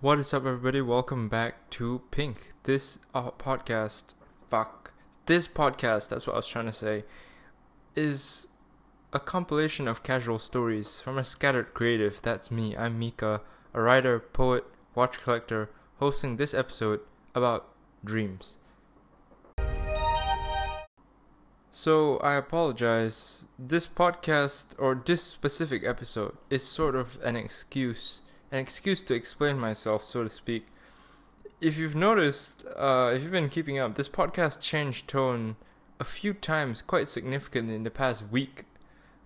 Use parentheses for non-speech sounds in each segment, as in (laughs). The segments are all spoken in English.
What is up, everybody? Welcome back to Pink. This uh, podcast, fuck, this podcast, that's what I was trying to say, is a compilation of casual stories from a scattered creative. That's me. I'm Mika, a writer, poet, watch collector, hosting this episode about dreams. So, I apologize. This podcast, or this specific episode, is sort of an excuse an excuse to explain myself, so to speak. If you've noticed, uh, if you've been keeping up, this podcast changed tone a few times quite significantly in the past week.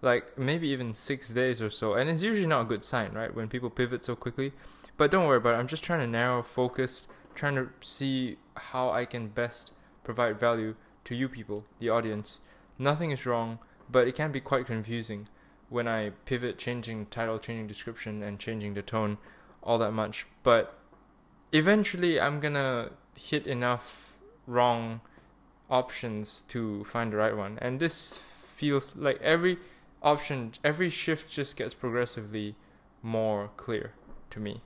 Like maybe even six days or so. And it's usually not a good sign, right? When people pivot so quickly. But don't worry about it. I'm just trying to narrow focus, trying to see how I can best provide value to you people, the audience. Nothing is wrong, but it can be quite confusing when I pivot, changing title, changing description, and changing the tone all that much. But eventually, I'm gonna hit enough wrong options to find the right one. And this feels like every option, every shift just gets progressively more clear to me.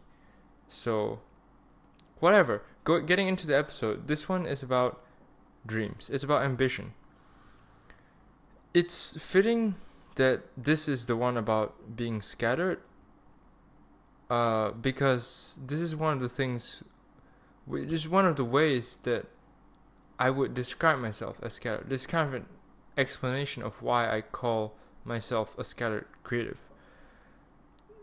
So, whatever. Go, getting into the episode, this one is about dreams, it's about ambition. It's fitting that this is the one about being scattered uh, because this is one of the things is one of the ways that I would describe myself as scattered. This kind of an explanation of why I call myself a scattered creative.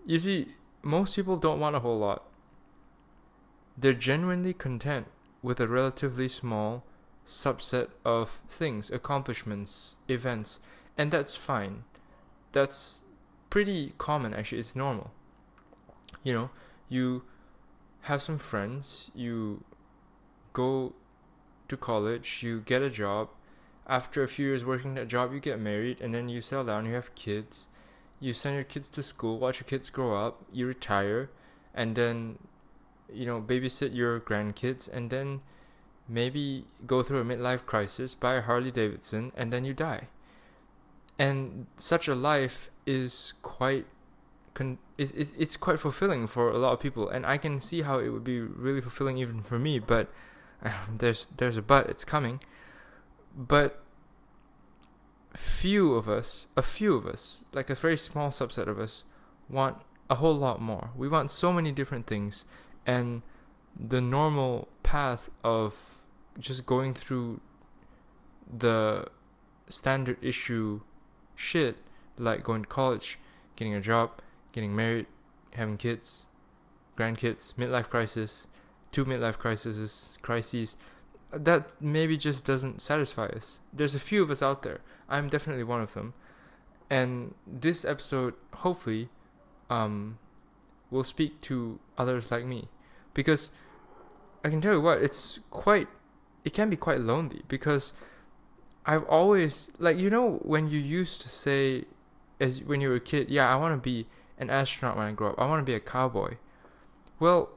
You see, most people don't want a whole lot. They're genuinely content with a relatively small subset of things, accomplishments, events, and that's fine that's pretty common actually. It's normal. You know you have some friends you go to college you get a job. After a few years working that job you get married and then you settle down you have kids. You send your kids to school watch your kids grow up you retire and then you know babysit your grandkids and then maybe go through a midlife crisis buy a harley davidson and then you die and such a life is quite con- is, is it's quite fulfilling for a lot of people. And i can see how it would be really fulfilling even for me but uh, (laughs) there's there's a but it's coming. But few of us a few of us like a very small subset of us want a whole lot more. We want so many different things. And the normal path of just going through the standard issue shit like going to college, getting a job, getting married, having kids, grandkids, midlife crisis, two midlife crises, crises. That maybe just doesn't satisfy us. There's a few of us out there. I'm definitely one of them. And this episode, hopefully, um, will speak to others like me. Because I can tell you what, it's quite, it can be quite lonely because I've always like you know when you used to say as when you were a kid, yeah, I want to be an astronaut when I grow up. I want to be a cowboy. Well,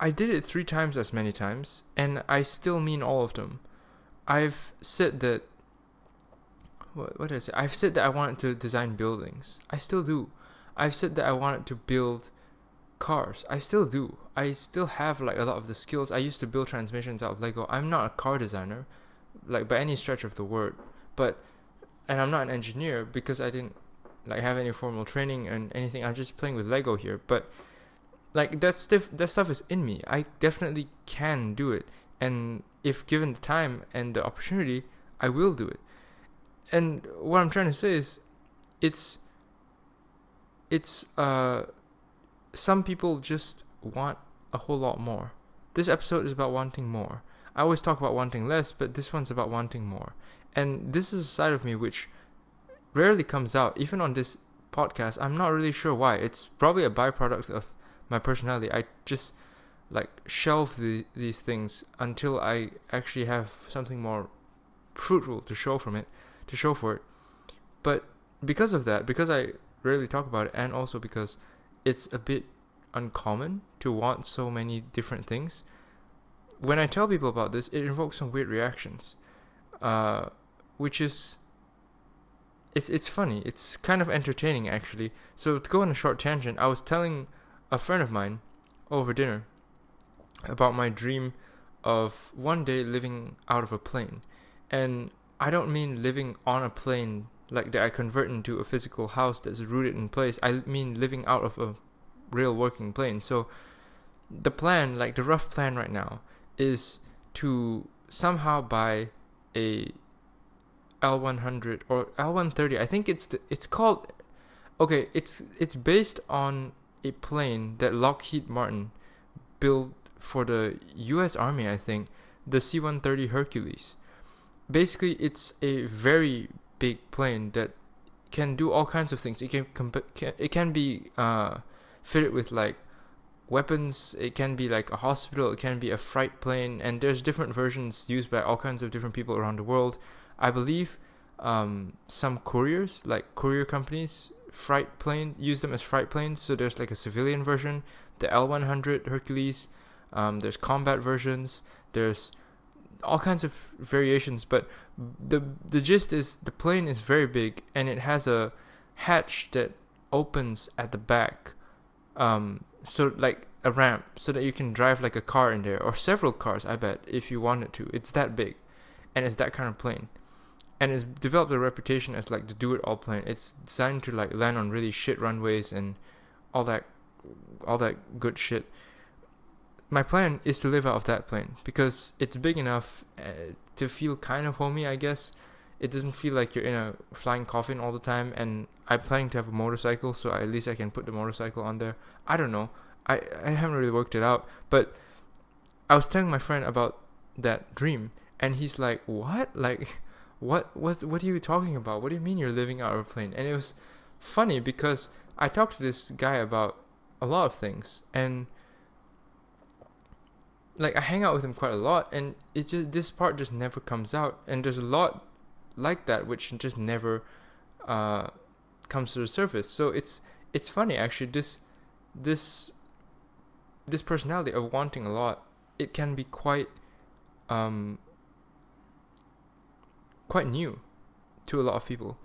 I did it 3 times as many times and I still mean all of them. I've said that what what is it? I've said that I wanted to design buildings. I still do. I've said that I wanted to build cars. I still do. I still have like a lot of the skills. I used to build transmissions out of Lego. I'm not a car designer like by any stretch of the word. But and i'm not an engineer because i didn't like have any formal training and anything. I'm just playing with lego here. But like that stuff that stuff is in me. I definitely can do it. And if given the time and the opportunity i will do it. And what i'm trying to say is it's it's uh some people just want a whole lot more. This episode is about wanting more I always talk about wanting less, but this one's about wanting more. And this is a side of me which rarely comes out, even on this podcast. I'm not really sure why. It's probably a byproduct of my personality. I just like shelve the, these things until I actually have something more fruitful to show from it, to show for it. But because of that, because I rarely talk about it, and also because it's a bit uncommon to want so many different things, when I tell people about this, it invokes some weird reactions, uh, which is it's it's funny. It's kind of entertaining actually. So to go on a short tangent, I was telling a friend of mine over dinner about my dream of one day living out of a plane. And I don't mean living on a plane like that I convert into a physical house that's rooted in place. I mean living out of a real working plane. So the plan, like the rough plan right now, is to somehow buy a L100 or L130. I think it's the, it's called okay, it's it's based on a plane that Lockheed Martin built for the US Army, I think, the C-130 Hercules. Basically, it's a very big plane that can do all kinds of things. It can, comp- can it can be uh, fitted with like weapons. It can be like a hospital. It can be a freight plane, and there's different versions used by all kinds of different people around the world. I believe um, some couriers, like courier companies, freight plane use them as freight planes. So there's like a civilian version, the L100 Hercules. Um, there's combat versions. There's all kinds of variations, but the the gist is the plane is very big and it has a hatch that opens at the back, um, so like a ramp, so that you can drive like a car in there or several cars. I bet if you wanted to, it's that big, and it's that kind of plane, and it's developed a reputation as like the do-it-all plane. It's designed to like land on really shit runways and all that, all that good shit my plan is to live out of that plane because it's big enough uh, to feel kind of homey, I guess. It doesn't feel like you're in a flying coffin all the time, and I'm planning to have a motorcycle, so at least I can put the motorcycle on there. I don't know. I, I haven't really worked it out, but I was telling my friend about that dream, and he's like, "What? Like, what? What? What are you talking about? What do you mean you're living out of a plane?" And it was funny because I talked to this guy about a lot of things, and like I hang out with him quite a lot, and it's just this part just never comes out, and there's a lot like that which just never uh, comes to the surface. So it's it's funny actually. This this this personality of wanting a lot, it can be quite um quite new to a lot of people,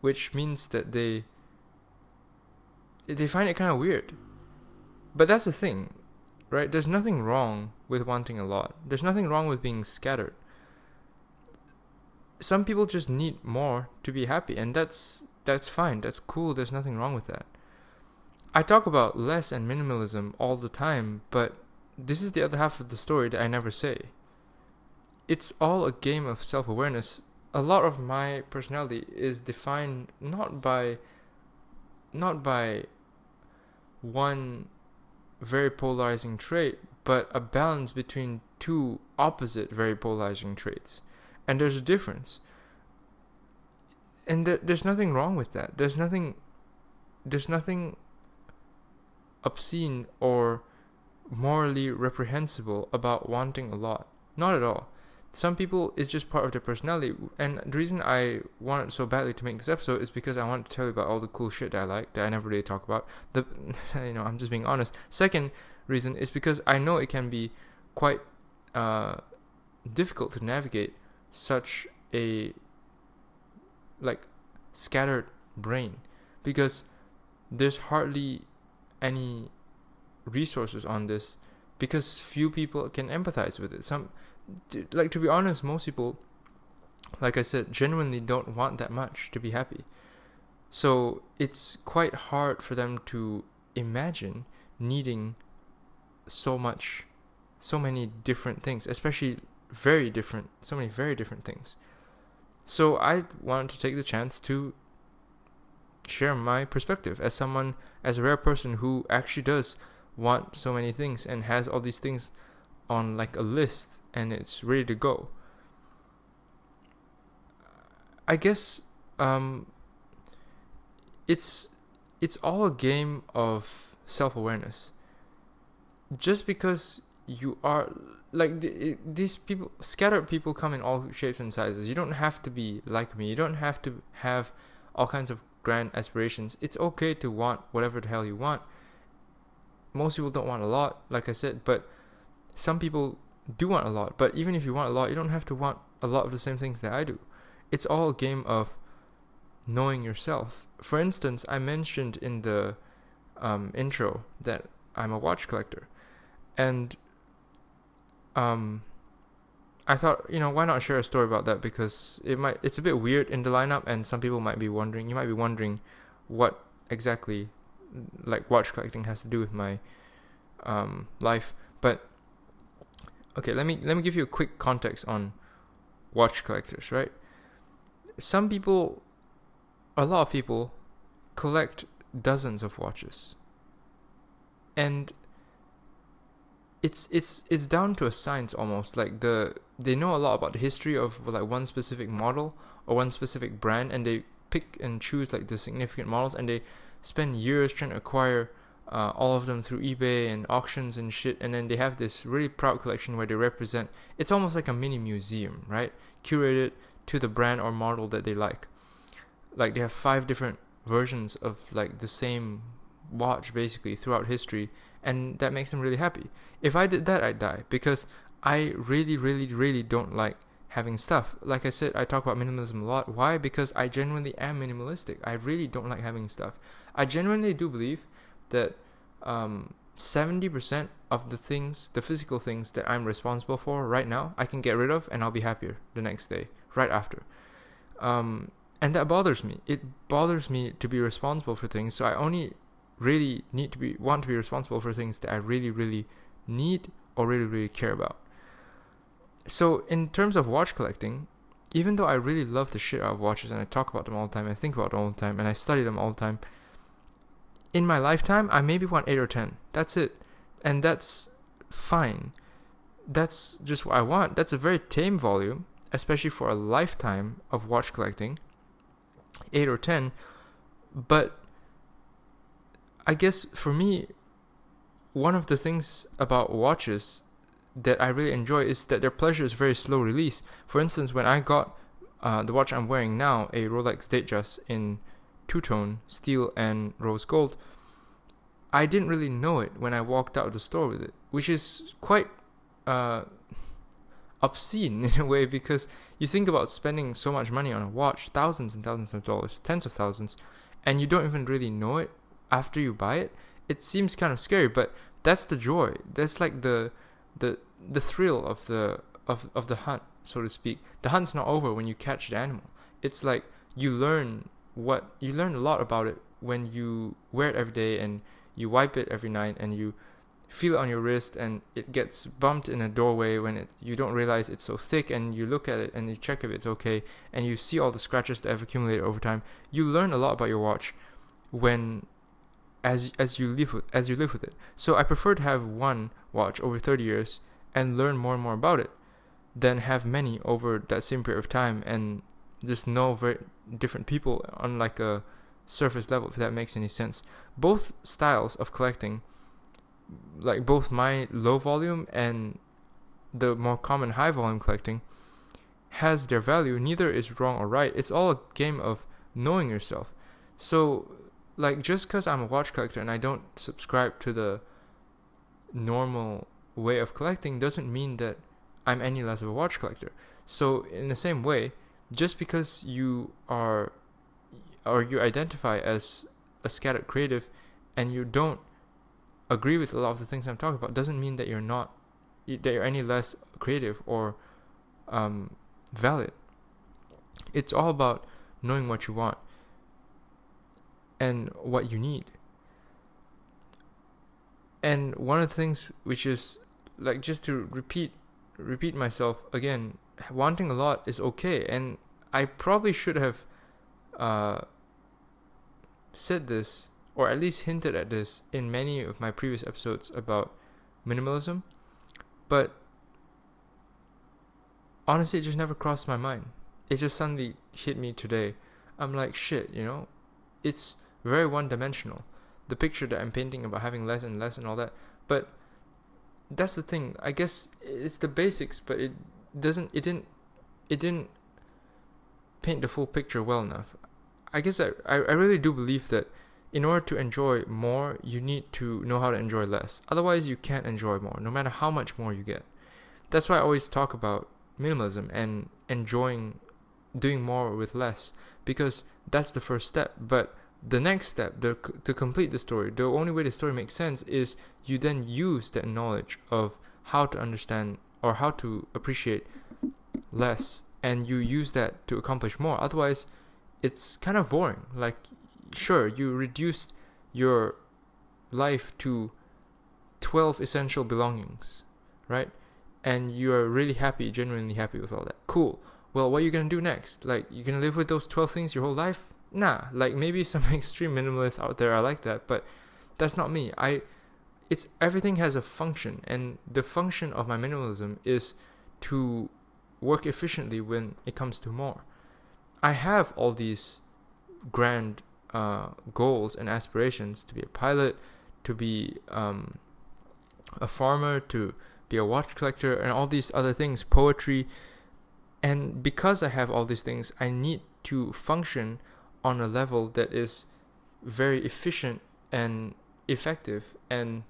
which means that they they find it kind of weird. But that's the thing right? There's nothing wrong with wanting a lot. There's nothing wrong with being scattered. Some people just need more to be happy, and that's that's fine. That's cool. There's nothing wrong with that. I talk about less and minimalism all the time, but this is the other half of the story that I never say. It's all a game of self-awareness. A lot of my personality is defined not by not by one very polarizing trait, but a balance between two opposite very polarizing traits. And there's a difference. And th- there's nothing wrong with that. There's nothing there's nothing obscene or morally reprehensible about wanting a lot. Not at all some people it's just part of their personality and the reason i wanted so badly to make this episode is because i want to tell you about all the cool shit that i like that i never really talk about the (laughs) you know i'm just being honest second reason is because i know it can be quite uh, difficult to navigate such a like scattered brain because there's hardly any resources on this because few people can empathize with it some like to be honest, most people, like I said, genuinely don't want that much to be happy. So it's quite hard for them to imagine needing so much, so many different things, especially very different, so many very different things. So I wanted to take the chance to share my perspective as someone, as a rare person who actually does want so many things and has all these things on like a list and it's ready to go. I guess um, it's it's all a game of self-awareness. Just because you are like these people scattered people come in all shapes and sizes. You don't have to be like me. You don't have to have all kinds of grand aspirations. It's okay to want whatever the hell you want. Most people don't want a lot, like I said, but some people do want a lot, but even if you want a lot, you don't have to want a lot of the same things that I do. It's all a game of knowing yourself. For instance, I mentioned in the um, intro that I'm a watch collector, and um, I thought, you know, why not share a story about that because it might it's a bit weird in the lineup and some people might be wondering, you might be wondering what exactly like watch collecting has to do with my um, life. But okay, let me let me give you a quick context on watch collectors, right? Some people a lot of people collect dozens of watches. And it's it's it's down to a science almost like the they know a lot about the history of like one specific model or one specific brand and they pick and choose like the significant models and they spend years trying to acquire uh, all of them through eBay and auctions and shit and then they have this really proud collection where they represent it's almost like a mini museum right? Curated to the brand or model that they like. Like they have five different versions of like the same watch basically throughout history and that makes them really happy. If i did that i'd die because i really really really don't like having stuff. Like i said i talk about minimalism a lot. Why? Because i genuinely am minimalistic. I really don't like having stuff. I genuinely do believe that um, 70% of the things the physical things that i'm responsible for right now i can get rid of and i'll be happier the next day right after. Um, and that bothers me. It bothers me to be responsible for things so i only really need to be want to be responsible for things that i really really need or really really care about. So in terms of watch collecting even though i really love the shit out of watches and i talk about them all the time i think about them all the time and i study them all the time in my lifetime i maybe want 8 or 10 that's it. And that's fine. That's just what i want. That's a very tame volume especially for a lifetime of watch collecting. 8 or 10 but i guess for me one of the things about watches that i really enjoy is that their pleasure is very slow release. For instance when i got uh, the watch i'm wearing now a rolex datejust in two-tone steel and rose gold i didn't really know it when i walked out of the store with it which is quite uh, obscene (laughs) in a way because you think about spending so much money on a watch, thousands and thousands of dollars, tens of thousands, and you don't even really know it after you buy it. It seems kind of scary, but that's the joy. That's like the the the thrill of the of of the hunt, so to speak. The hunt's not over when you catch the animal. It's like you learn what you learn a lot about it when you wear it every day and you wipe it every night and you feel it on your wrist and it gets bumped in a doorway when it you don't realize it's so thick and you look at it and you check if it's okay and you see all the scratches that have accumulated over time you learn a lot about your watch when as as you live with as you live with it so i prefer to have one watch over 30 years and learn more and more about it than have many over that same period of time and just know very different people on like a surface level if that makes any sense both styles of collecting like both my low volume and the more common high volume collecting has their value. Neither is wrong or right. It's all a game of knowing yourself. So, like, just because I'm a watch collector and I don't subscribe to the normal way of collecting doesn't mean that I'm any less of a watch collector. So, in the same way, just because you are or you identify as a scattered creative and you don't agree with a lot of the things I'm talking about doesn't mean that you're not that you're any less creative or um, valid. It's all about knowing what you want and what you need. And one of the things which is like just to repeat repeat myself again, wanting a lot is okay and I probably should have uh, said this or at least hinted at this in many of my previous episodes about minimalism, but honestly, it just never crossed my mind. It just suddenly hit me today. I'm like, shit, you know, it's very one dimensional. The picture that I'm painting about having less and less and all that, but that's the thing. I guess it's the basics, but it doesn't. It didn't. It didn't paint the full picture well enough. I guess I I, really do believe that in order to enjoy more, you need to know how to enjoy less. Otherwise, you can't enjoy more, no matter how much more you get. That's why I always talk about minimalism and enjoying doing more with less, because that's the first step. But the next step, the, to complete the story, the only way the story makes sense is you then use that knowledge of how to understand or how to appreciate less and you use that to accomplish more. Otherwise it's kind of boring. Like sure you reduced your life to 12 essential belongings right? And you are really happy genuinely happy with all that. Cool. Well what are you gonna do next? Like you're gonna live with those 12 things your whole life nah like maybe some (laughs) extreme minimalists out there are like that but that's not me. I it's everything has a function and the function of my minimalism is to work efficiently when it comes to more. I have all these grand uh, goals and aspirations to be a pilot to be um, a farmer to be a watch collector and all these other things poetry. And because i have all these things i need to function on a level that is very efficient and effective and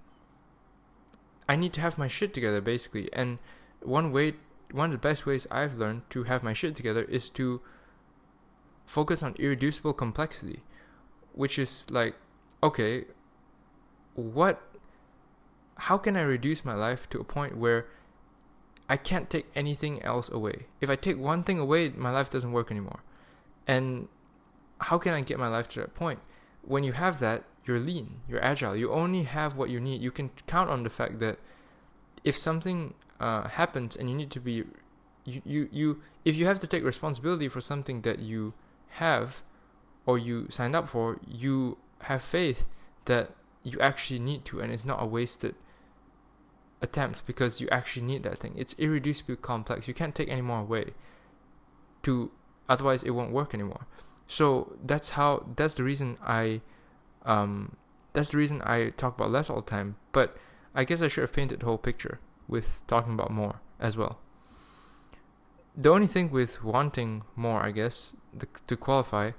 I need to have my shit together basically. And one way one of the best ways I've learned to have my shit together is to focus on irreducible complexity, which is like, okay, what how can I reduce my life to a point where I can't take anything else away? If I take one thing away, my life doesn't work anymore. And how can I get my life to that point? When you have that, you're lean, you're agile, you only have what you need. You can count on the fact that if something uh, happens and you need to be, you, you, you, if you have to take responsibility for something that you have or you signed up for, you have faith that you actually need to, and it's not a wasted attempt because you actually need that thing. It's irreducibly complex. You can't take any more away. To otherwise, it won't work anymore. So that's how. That's the reason I um, that's the reason I talk about less all the time. But I guess I should have painted the whole picture with talking about more as well. The only thing with wanting more, I guess, the, to qualify,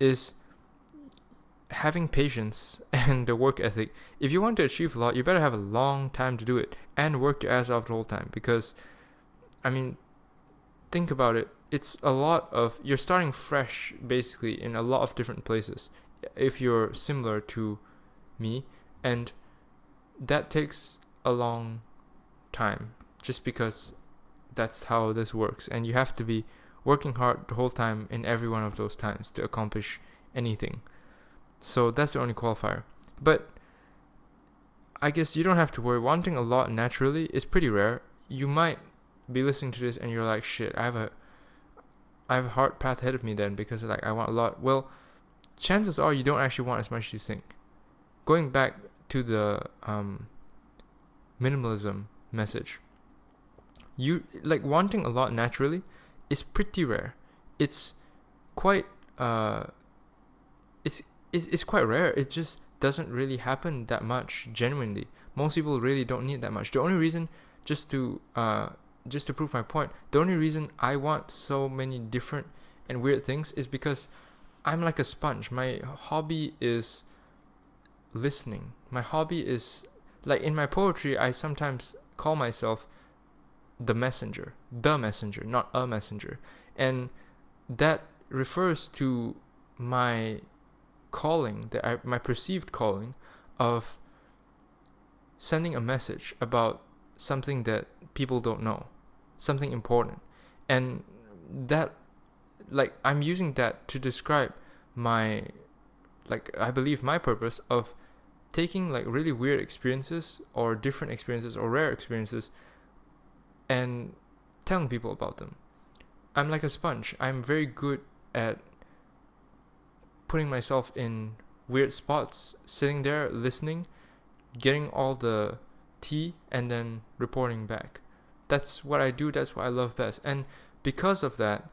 is having patience (laughs) and the work ethic. If you want to achieve a lot, you better have a long time to do it and work your ass off the whole time. Because, I mean, think about it. It's a lot of you're starting fresh, basically, in a lot of different places if you're similar to me and that takes a long time just because that's how this works and you have to be working hard the whole time in every one of those times to accomplish anything so that's the only qualifier but i guess you don't have to worry wanting a lot naturally is pretty rare you might be listening to this and you're like shit i have a i have a hard path ahead of me then because like i want a lot well chances are you don't actually want as much as you think. Going back to the um, minimalism message, you like wanting a lot naturally is pretty rare. It's quite uh, it's it's, it's quite rare. It just doesn't really happen that much genuinely. Most people really don't need that much. The only reason, just to uh, just to prove my point, the only reason I want so many different and weird things is because I'm like a sponge. My hobby is listening. My hobby is like in my poetry, I sometimes call myself the messenger, the messenger, not a messenger. And that refers to my calling, that I, my perceived calling of sending a message about something that people don't know, something important. And that like I'm using that to describe my like I believe my purpose of taking like really weird experiences or different experiences or rare experiences and telling people about them. I'm like a sponge. I'm very good at putting myself in weird spots, sitting there listening, getting all the tea and then reporting back. That's what I do, that's what I love best. And because of that,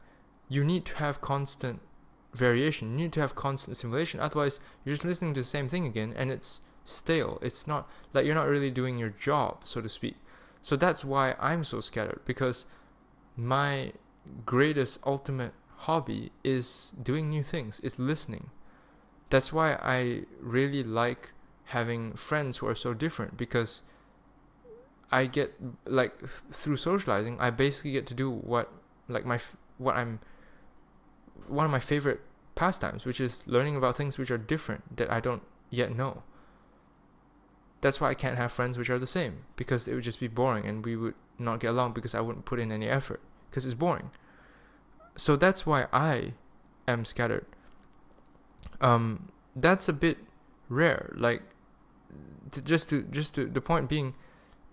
you need to have constant variation. You need to have constant stimulation. Otherwise, you're just listening to the same thing again, and it's stale. It's not like you're not really doing your job, so to speak. So that's why I'm so scattered because my greatest ultimate hobby is doing new things. Is listening. That's why I really like having friends who are so different because I get like through socializing, I basically get to do what like my what I'm one of my favorite pastimes, which is learning about things which are different that I don't yet know. That's why I can't have friends which are the same because it would just be boring and we would not get along because I wouldn't put in any effort because it's boring. So that's why I am scattered. Um, that's a bit rare. Like, to just to just to the point being,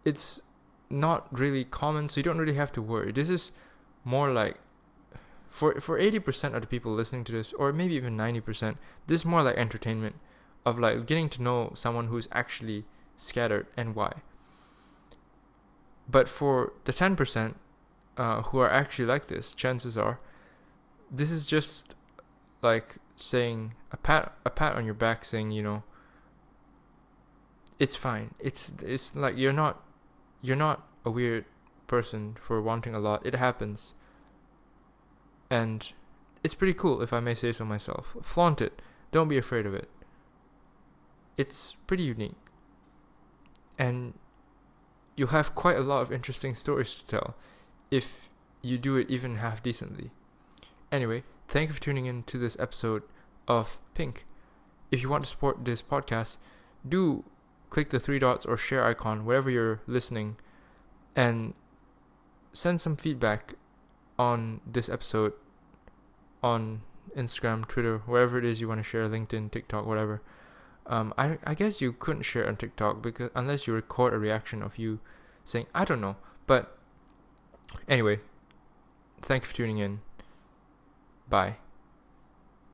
it's not really common, so you don't really have to worry. This is more like for for eighty percent of the people listening to this, or maybe even ninety percent, this is more like entertainment of like getting to know someone who's actually scattered and why. But for the ten percent uh, who are actually like this, chances are, this is just like saying a pat a pat on your back, saying you know, it's fine. It's it's like you're not you're not a weird person for wanting a lot. It happens. And it's pretty cool, if I may say so myself. Flaunt it. Don't be afraid of it. It's pretty unique. And you'll have quite a lot of interesting stories to tell if you do it even half decently. Anyway, thank you for tuning in to this episode of Pink. If you want to support this podcast, do click the three dots or share icon wherever you're listening and send some feedback on this episode on Instagram, Twitter, wherever it is you want to share, LinkedIn, TikTok, whatever. Um, I, I guess you couldn't share on TikTok because unless you record a reaction of you saying I don't know. But anyway, thank you for tuning in. Bye.